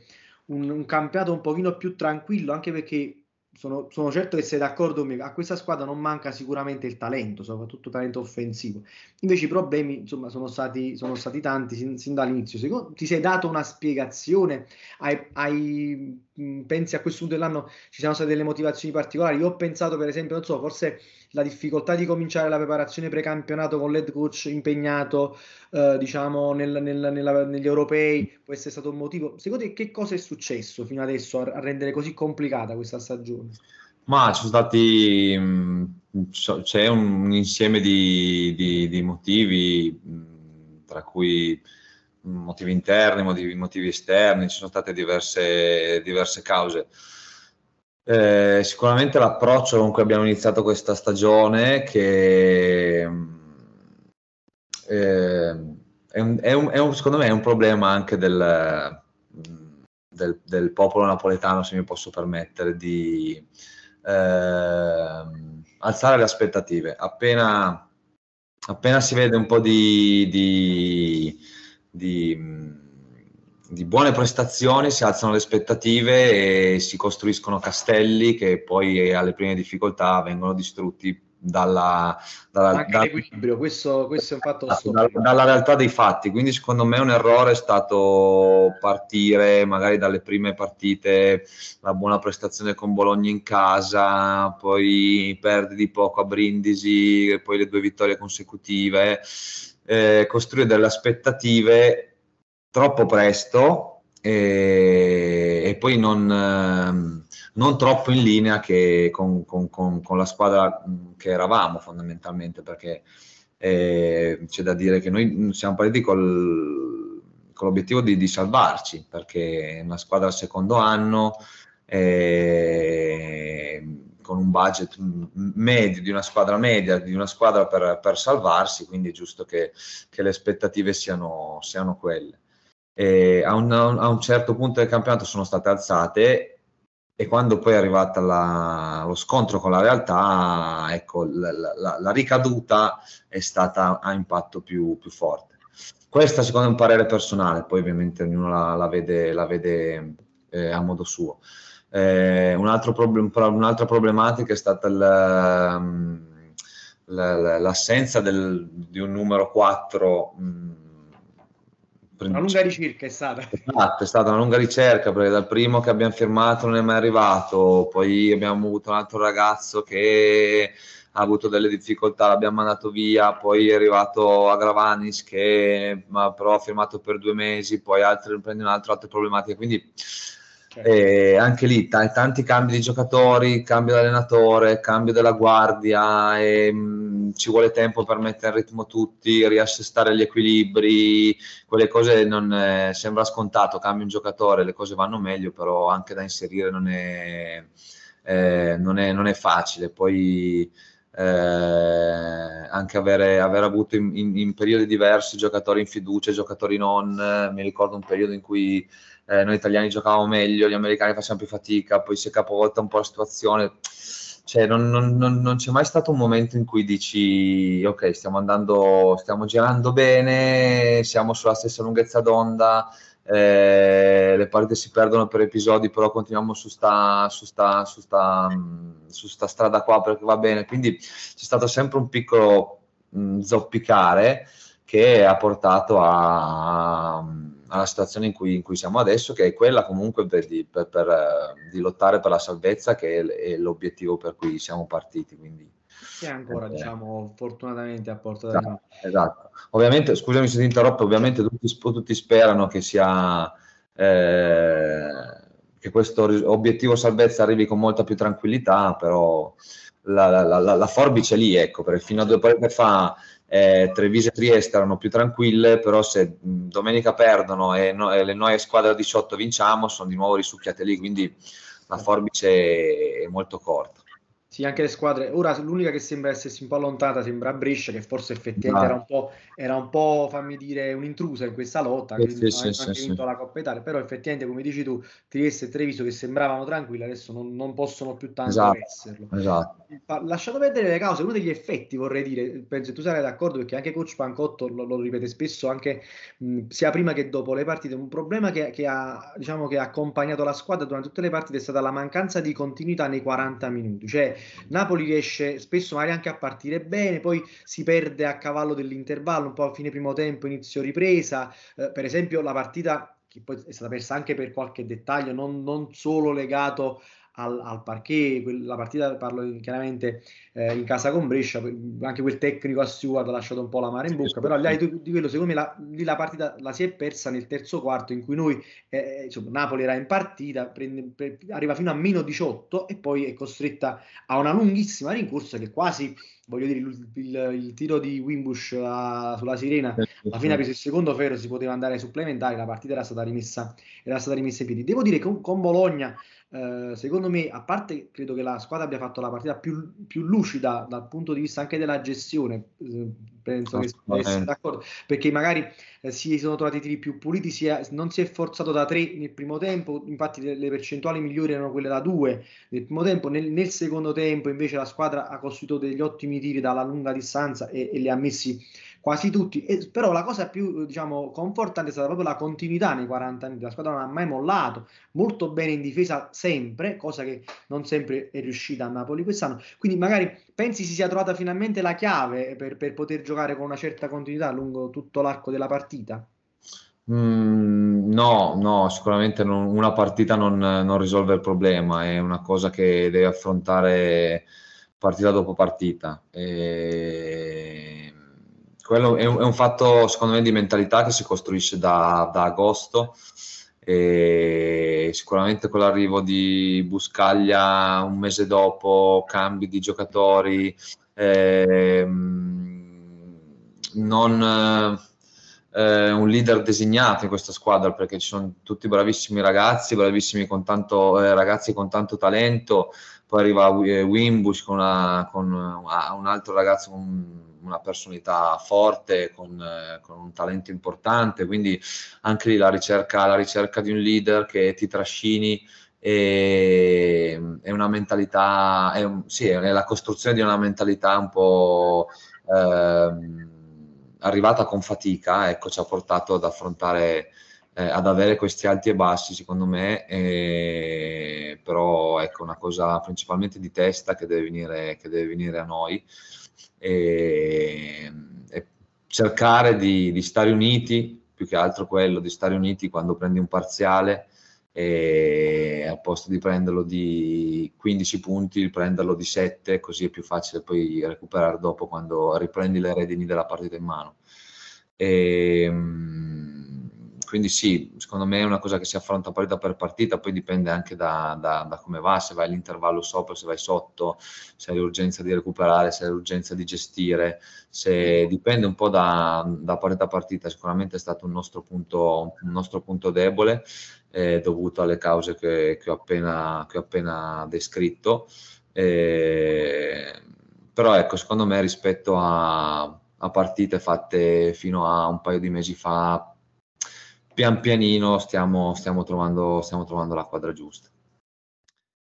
un, un campionato un pochino più tranquillo, anche perché sono, sono, certo che sei d'accordo con me, a questa squadra non manca sicuramente il talento, soprattutto talento offensivo. Invece i problemi insomma, sono, stati, sono stati tanti sin, sin dall'inizio. Secondo, ti sei dato una spiegazione? Hai, hai, pensi a questo punto dell'anno ci siano state delle motivazioni particolari? Io ho pensato per esempio, non so, forse la difficoltà di cominciare la preparazione precampionato con l'head coach impegnato, eh, diciamo, nel, nel, nella, negli europei, può essere stato un motivo. Secondo te che cosa è successo fino adesso a, a rendere così complicata questa stagione? Ma ci sono stati, mm, c'è un, un insieme di, di, di motivi, mm, tra cui motivi interni, motivi, motivi esterni, ci sono state diverse, diverse cause. Eh, sicuramente l'approccio con cui abbiamo iniziato questa stagione che eh, è, un, è, un, è un, secondo me è un problema anche del, del, del, popolo napoletano, se mi posso permettere, di eh, alzare le aspettative. Appena, appena, si vede un po' di, di, di di buone prestazioni, si alzano le aspettative e si costruiscono castelli che poi alle prime difficoltà vengono distrutti dalla, dalla, da, questo, questo, è un fatto esatto, da, dalla realtà dei fatti. Quindi, secondo me, un errore è stato partire magari dalle prime partite, la buona prestazione con Bologna in casa, poi perdi di poco a Brindisi, poi le due vittorie consecutive, eh, costruire delle aspettative troppo presto e, e poi non. Eh, non troppo in linea con, con, con, con, la squadra che eravamo fondamentalmente, perché eh, c'è da dire che noi siamo partiti col, con l'obiettivo di, di, salvarci, perché è una squadra al secondo anno, eh, con un budget medio, di una squadra media, di una squadra per, per salvarsi, quindi è giusto che, che le aspettative siano, siano quelle. A un, a un certo punto del campionato sono state alzate e quando poi è arrivata la, lo scontro con la realtà, ecco, la, la, la, ricaduta è stata a impatto più, più, forte. Questa secondo me è un parere personale, poi ovviamente ognuno la, vede, vede eh, a modo suo. Eh, un altro problem, un'altra problematica è stata il, mm, l'assenza del, di un numero 4 mh, una lunga ricerca è stata. Esatto, è stata una lunga ricerca perché dal primo che abbiamo firmato non è mai arrivato, poi abbiamo avuto un altro ragazzo che ha avuto delle difficoltà, l'abbiamo mandato via, poi è arrivato a Gravanis che però ha firmato per due mesi, poi altri prende un altro, altre problematiche, quindi e anche lì t- tanti cambi di giocatori, cambio di allenatore, cambio della guardia, e, mh, ci vuole tempo per mettere in ritmo tutti, riassestare gli equilibri, quelle cose non è, sembra scontato, cambia un giocatore, le cose vanno meglio, però anche da inserire non è, eh, non è, non è facile. Poi eh, anche avere, aver avuto in, in, in, periodi diversi giocatori in fiducia, giocatori non, mi ricordo un periodo in cui eh, noi italiani giocavamo meglio, gli americani facevano più fatica, poi si è capovolta un po' la situazione. Cioè, non, non, non, non, c'è mai stato un momento in cui dici ok, stiamo andando, stiamo girando bene, siamo sulla stessa lunghezza d'onda, eh, le partite si perdono per episodi, però continuiamo su sta, su, sta, su, sta, su sta strada qua perché va bene. Quindi c'è stato sempre un piccolo mh, zoppicare che ha portato a alla situazione in cui, in cui, siamo adesso, che è quella comunque per, di, per, per, uh, di lottare per la salvezza, che è, è, l'obiettivo per cui siamo partiti. Quindi, che ancora, eh, diciamo, fortunatamente a porta esatto, da esatto. Ovviamente, scusami se ti interrompo, ovviamente tutti, tutti sperano che sia... Eh, che questo obiettivo salvezza arrivi con molta più tranquillità, però la, la, la, la forbice è lì, ecco, perché fino a due partite fa eh, Treviso e Trieste erano più tranquille, però se domenica perdono e, no, e le noi squadre 18 vinciamo, sono di nuovo risucchiate lì, quindi la forbice è molto corta. Sì, anche le squadre. Ora l'unica che sembra essersi un po' allontanata sembra Brescia, che forse effettivamente no. era, un po', era un po', fammi dire, un'intrusa in questa lotta, che sì, sì, sì, anche vinto la Coppa Italia, però effettivamente, come dici tu, Trieste e Treviso che sembravano tranquille, adesso non, non possono più tanto esatto, esserlo. Esatto. Lasciato perdere le cause, uno degli effetti vorrei dire, penso tu sarai d'accordo perché anche coach Pancotto lo, lo ripete spesso, anche mh, sia prima che dopo le partite, un problema che, che, ha, diciamo, che ha accompagnato la squadra durante tutte le partite è stata la mancanza di continuità nei 40 minuti, cioè Napoli riesce spesso magari anche a partire bene, poi si perde a cavallo dell'intervallo, un po' a fine primo tempo, inizio ripresa. Eh, per esempio la partita che poi è stata persa anche per qualche dettaglio, non, non solo legato al, al parquet, la partita parlo chiaramente eh, in casa con Brescia, anche quel tecnico a Stewart ha lasciato un po' la mare in bocca, però di, di quello secondo me la, la partita la si è persa nel terzo quarto in cui noi, eh, eh insomma, Napoli era in partita, prende, pre, arriva fino a meno 18 e poi è costretta a una lunghissima rincorsa che quasi voglio dire, il, il, il tiro di Wimbush uh, sulla Sirena, alla fine ha preso il secondo ferro, si poteva andare ai supplementari, la partita era stata rimessa, era stata rimessa in piedi. Devo dire che con, con Bologna eh, secondo me, a parte credo che la squadra abbia fatto la partita più, più lucida dal punto di vista anche della gestione, eh, penso che essere d'accordo, perché magari eh, si sono trovati i tiri più puliti, si è, non si è forzato da tre nel primo tempo, infatti le, le, percentuali migliori erano quelle da due nel primo tempo, nel, nel, secondo tempo invece la squadra ha costruito degli ottimi tiri dalla lunga distanza e, e li ha messi quasi tutti, e, però la cosa più diciamo, confortante è stata proprio la continuità nei 40 anni, la squadra non ha mai mollato, molto bene in difesa sempre, cosa che non sempre è riuscita a Napoli quest'anno, quindi magari pensi si sia trovata finalmente la chiave per, per poter giocare con una certa continuità lungo tutto l'arco della partita? Mm, no, no, sicuramente non, una partita non, non, risolve il problema, è una cosa che deve affrontare partita dopo partita. E quello è un, è un, fatto, secondo me, di mentalità che si costruisce da, da agosto. E sicuramente con l'arrivo di Buscaglia un mese dopo, cambi di giocatori, ehm, non eh, un leader designato in questa squadra perché ci sono tutti bravissimi ragazzi, bravissimi con tanto, eh, ragazzi con tanto talento, poi arriva eh, Wimbush con, una, con una, un altro ragazzo con una personalità forte, con, eh, con, un talento importante, quindi anche lì la ricerca, la ricerca di un leader che ti trascini e, è una mentalità, è, un, sì, è la costruzione di una mentalità un po' ehm, arrivata con fatica, ecco, ci ha portato ad affrontare, eh, ad avere questi alti e bassi, secondo me, e, però ecco, una cosa principalmente di testa che deve venire, che deve venire a noi e, e cercare di, di stare uniti, più che altro quello, di stare uniti quando prendi un parziale e al posto di prenderlo di 15 punti, prenderlo di 7, così è più facile poi recuperare dopo quando riprendi le redini della partita in mano. E, ehm, quindi sì, secondo me è una cosa che si affronta partita per partita, poi dipende anche da, da, da come va, se vai all'intervallo sopra, se vai sotto, se hai l'urgenza di recuperare, se hai l'urgenza di gestire, se dipende un po' da, da partita a partita, sicuramente è stato un nostro punto, un nostro punto debole, eh, dovuto alle cause che, che, ho appena, che ho appena descritto. Eh, però ecco, secondo me rispetto a, a, partite fatte fino a un paio di mesi fa, pian pianino stiamo, stiamo, trovando, stiamo trovando la quadra giusta.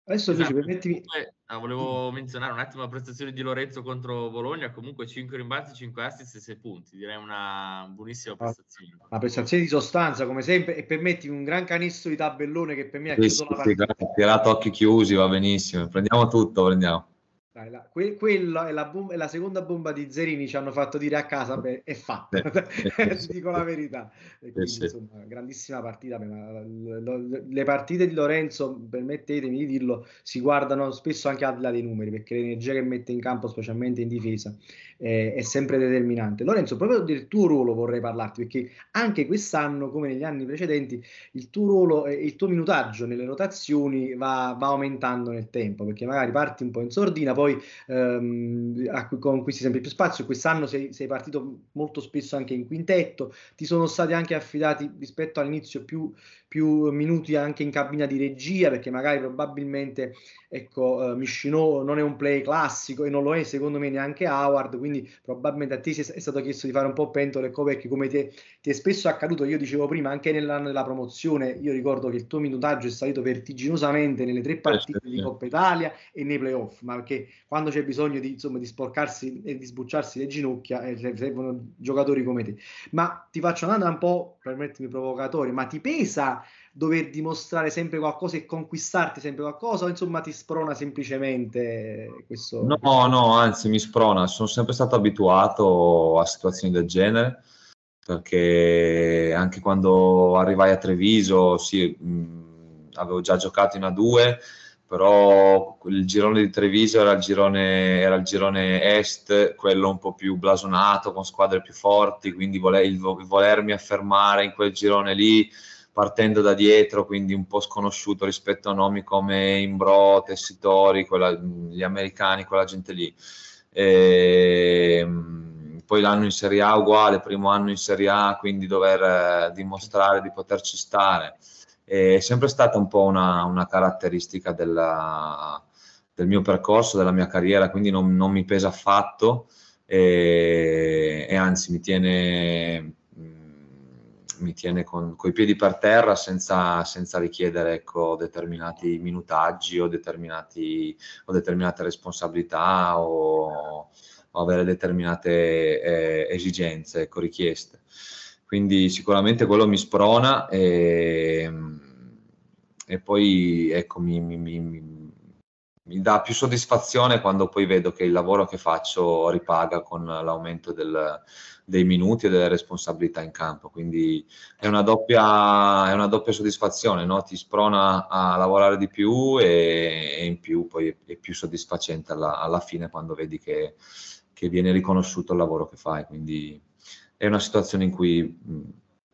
Adesso esatto. permettimi... Ah, volevo menzionare un attimo la prestazione di Lorenzo contro Bologna, comunque 5 rimbalzi, 5 assist e 6 punti, direi una buonissima prestazione. Una prestazione di sostanza come sempre e permettimi un gran canestro di tabellone che per me ha chiuso sì, la partita. Sì, tirato occhi chiusi, va benissimo, prendiamo tutto, prendiamo. Dai, la, que, quella è la, bomba, è la, seconda bomba di Zerini ci hanno fatto dire a casa beh, è fatta <laughs> ti dico la verità quindi, sì. insomma, grandissima partita le partite di Lorenzo permettetemi di dirlo si guardano spesso anche al di là dei numeri perché l'energia che mette in campo specialmente in difesa eh, è sempre determinante. Lorenzo, proprio del tuo ruolo vorrei parlarti, perché anche quest'anno, come negli anni precedenti, il tuo ruolo e il tuo minutaggio nelle rotazioni va, va, aumentando nel tempo, perché magari parti un po' in sordina, poi ehm, conquisti sempre più spazio. Quest'anno sei, sei partito molto spesso anche in quintetto, ti sono stati anche affidati rispetto all'inizio più più minuti anche in cabina di regia, perché magari probabilmente ecco, uh, Michino non è un play classico e non lo è secondo me neanche Howard, quindi probabilmente a te è stato chiesto di fare un po' pentole e coperchi come ti, ti è spesso accaduto, io dicevo prima, anche nell'anno della promozione, io ricordo che il tuo minutaggio è salito vertiginosamente nelle tre partite di Coppa Italia e nei playoff, ma perché quando c'è bisogno di, insomma, di sporcarsi e di sbucciarsi le ginocchia eh, servono giocatori come te. Ma ti faccio una domanda un po', permettimi, provocatoria, ma ti pesa dover dimostrare sempre qualcosa e conquistarti sempre qualcosa o insomma ti sprona semplicemente questo? No, no, anzi mi sprona, sono sempre stato abituato a situazioni del genere perché anche quando arrivai a Treviso sì, mh, avevo già giocato in A2 però il girone di Treviso era il girone, era il girone est, quello un po' più blasonato, con squadre più forti, quindi vole, il, il volermi affermare in quel girone lì partendo da dietro, quindi un po' sconosciuto rispetto a nomi come Imbro, Tessitori, quella, gli americani, quella gente lì. E, ehm, poi l'anno in Serie A uguale, primo anno in Serie A, quindi dover eh, dimostrare di poterci stare. È sempre stata un po' una, una caratteristica della, del mio percorso, della mia carriera, quindi non, non mi pesa affatto e, e anzi mi tiene mi tiene con i piedi per terra senza, senza richiedere ecco, determinati minutaggi o, determinati, o determinate responsabilità o, o avere determinate eh, esigenze, ecco, richieste. Quindi sicuramente quello mi sprona e, e poi ecco, mi, mi, mi, mi, dà più soddisfazione quando poi vedo che il lavoro che faccio ripaga con l'aumento del, dei minuti e delle responsabilità in campo. Quindi è una doppia, è una doppia soddisfazione, no? ti sprona a lavorare di più e, e in più poi è, più soddisfacente alla, alla fine quando vedi che, che, viene riconosciuto il lavoro che fai. Quindi è una situazione in cui,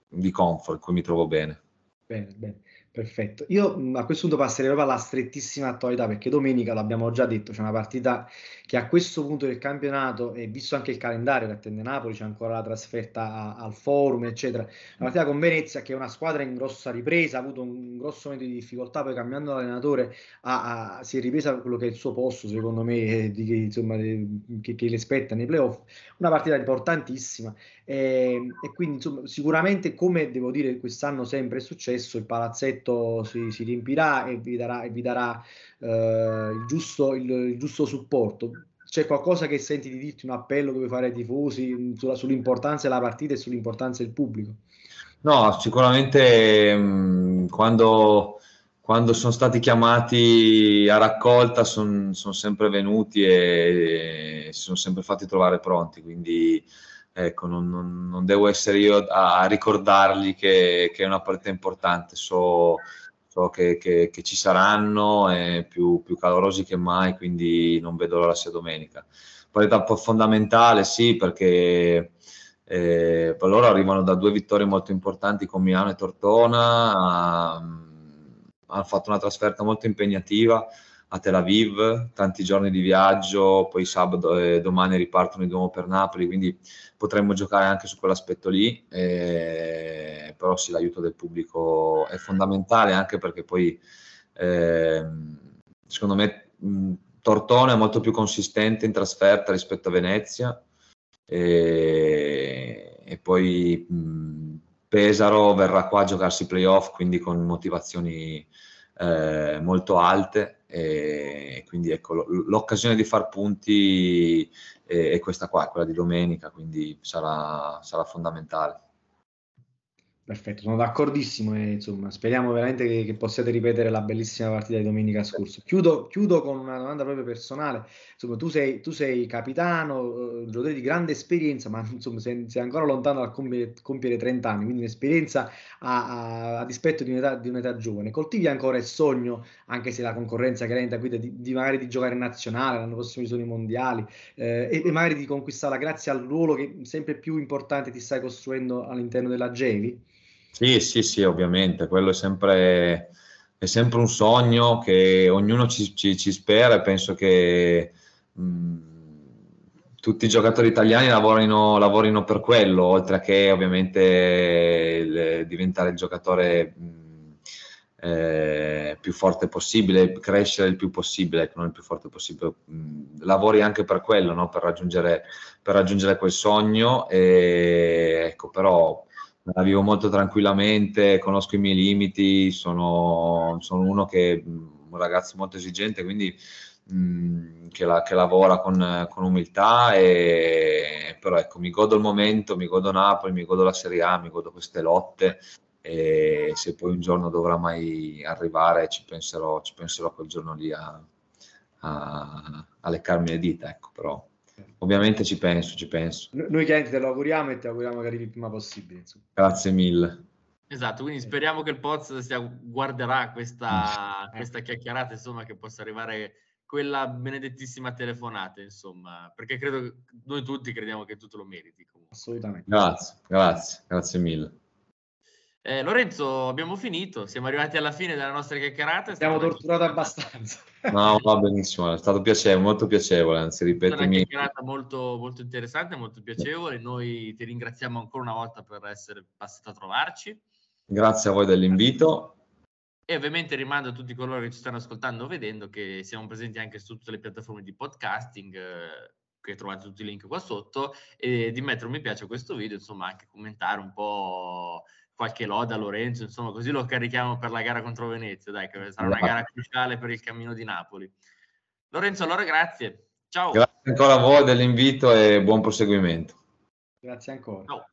di comfort, in cui mi trovo bene. Bene, bene. Perfetto. Io a questo punto passerei proprio alla strettissima attualità perché domenica, l'abbiamo già detto, c'è una partita che a questo punto del campionato, e visto anche il calendario che attende Napoli, c'è ancora la trasferta a, al Forum, eccetera. La partita con Venezia, che è una squadra in grossa ripresa, ha avuto un grosso momento di difficoltà, poi cambiando l'allenatore ha, ha, si è ripresa quello che è il suo posto, secondo me, eh, di, insomma, che, che le spetta nei playoff. Una partita importantissima e, e, quindi insomma, sicuramente come devo dire quest'anno sempre è successo il palazzetto si, si riempirà e vi darà, e vi darà eh, il, giusto, il, il, giusto, supporto. C'è qualcosa che senti di dirti un appello che vuoi fare ai tifosi sulla, sull'importanza della partita e sull'importanza del pubblico? No sicuramente mh, quando quando sono stati chiamati a raccolta sono son sempre venuti e, e si sono sempre fatti trovare pronti quindi ecco, non, non, non, devo essere io a, a ricordargli che, che, è una partita importante, so, so che, che, che, ci saranno, è più, più, calorosi che mai, quindi non vedo l'ora sia domenica. Partita fondamentale, sì, perché eh, loro arrivano da due vittorie molto importanti con Milano e Tortona, um, hanno fatto una trasferta molto impegnativa, a Tel Aviv, tanti giorni di viaggio, poi sabato e domani ripartono di nuovo per Napoli, quindi potremmo giocare anche su quell'aspetto lì, eh, però sì, l'aiuto del pubblico è fondamentale anche perché poi eh, secondo me mh, Tortone è molto più consistente in trasferta rispetto a Venezia e, e poi mh, Pesaro verrà qua a giocarsi playoff, quindi con motivazioni eh, molto alte e quindi ecco l'occasione di far punti è, è questa qua, quella di domenica, quindi sarà, sarà fondamentale. Perfetto, sono d'accordissimo e insomma speriamo veramente che, che, possiate ripetere la bellissima partita di domenica scorsa. Chiudo, chiudo con una domanda proprio personale. Insomma, tu sei, tu sei capitano, uh, giocatore di grande esperienza, ma insomma sei, sei ancora lontano dal compiere, compiere, 30 anni, quindi un'esperienza a, a, a dispetto di un'età, di un'età, giovane. Coltivi ancora il sogno, anche se la concorrenza che renta guida, di, di, magari di giocare in nazionale, l'anno prossimo ci sono i mondiali, eh, e, e, magari di conquistarla grazie al ruolo che sempre più importante ti stai costruendo all'interno della Gevi? Sì, sì, sì, ovviamente, quello è sempre, è sempre un sogno che ognuno ci, ci, ci spera e penso che mh, tutti i giocatori italiani lavorino, lavorino, per quello, oltre che ovviamente il, diventare il giocatore mh, eh, più forte possibile, crescere il più possibile, ecco, non il più forte possibile, lavori anche per quello, no? per, raggiungere, per raggiungere quel sogno, e, ecco, però la vivo molto tranquillamente, conosco i miei limiti, sono, sono uno che un ragazzo molto esigente, quindi mh, che, la, che, lavora con, con, umiltà, e, però ecco, mi godo il momento, mi godo Napoli, mi godo la Serie A, mi godo queste lotte e se poi un giorno dovrà mai arrivare ci penserò, ci penserò quel giorno lì a, a, a leccarmi le dita, ecco, però Ovviamente ci penso, ci penso. Noi chiaramente te lo auguriamo e ti auguriamo che arrivi il prima possibile. Insomma. Grazie mille. Esatto, quindi speriamo che il Poz sia, guarderà questa, <laughs> eh. questa chiacchierata, insomma, che possa arrivare quella benedettissima telefonata, insomma, perché credo che noi tutti crediamo che tu te lo meriti. Comunque. Assolutamente. Grazie, grazie, grazie mille. Eh, Lorenzo, abbiamo finito, siamo arrivati alla fine della nostra chiacchierata. Abbiamo torturato abbastanza. No, va benissimo, è stato piacevole, molto piacevole, anzi ripeto. È una chiacchierata molto, molto interessante, molto piacevole. Noi ti ringraziamo ancora una volta per essere passato a trovarci. Grazie a voi dell'invito. E ovviamente rimando a tutti coloro che ci stanno ascoltando o vedendo che siamo presenti anche su tutte le piattaforme di podcasting, eh, che trovate tutti i link qua sotto, e di mettere un mi piace a questo video, insomma anche commentare un po' qualche loda a Lorenzo, insomma, così lo carichiamo per la gara contro Venezia, dai, che sarà una gara cruciale per il cammino di Napoli. Lorenzo, allora grazie. Ciao. Grazie ancora a voi dell'invito e buon proseguimento. Grazie ancora. Ciao.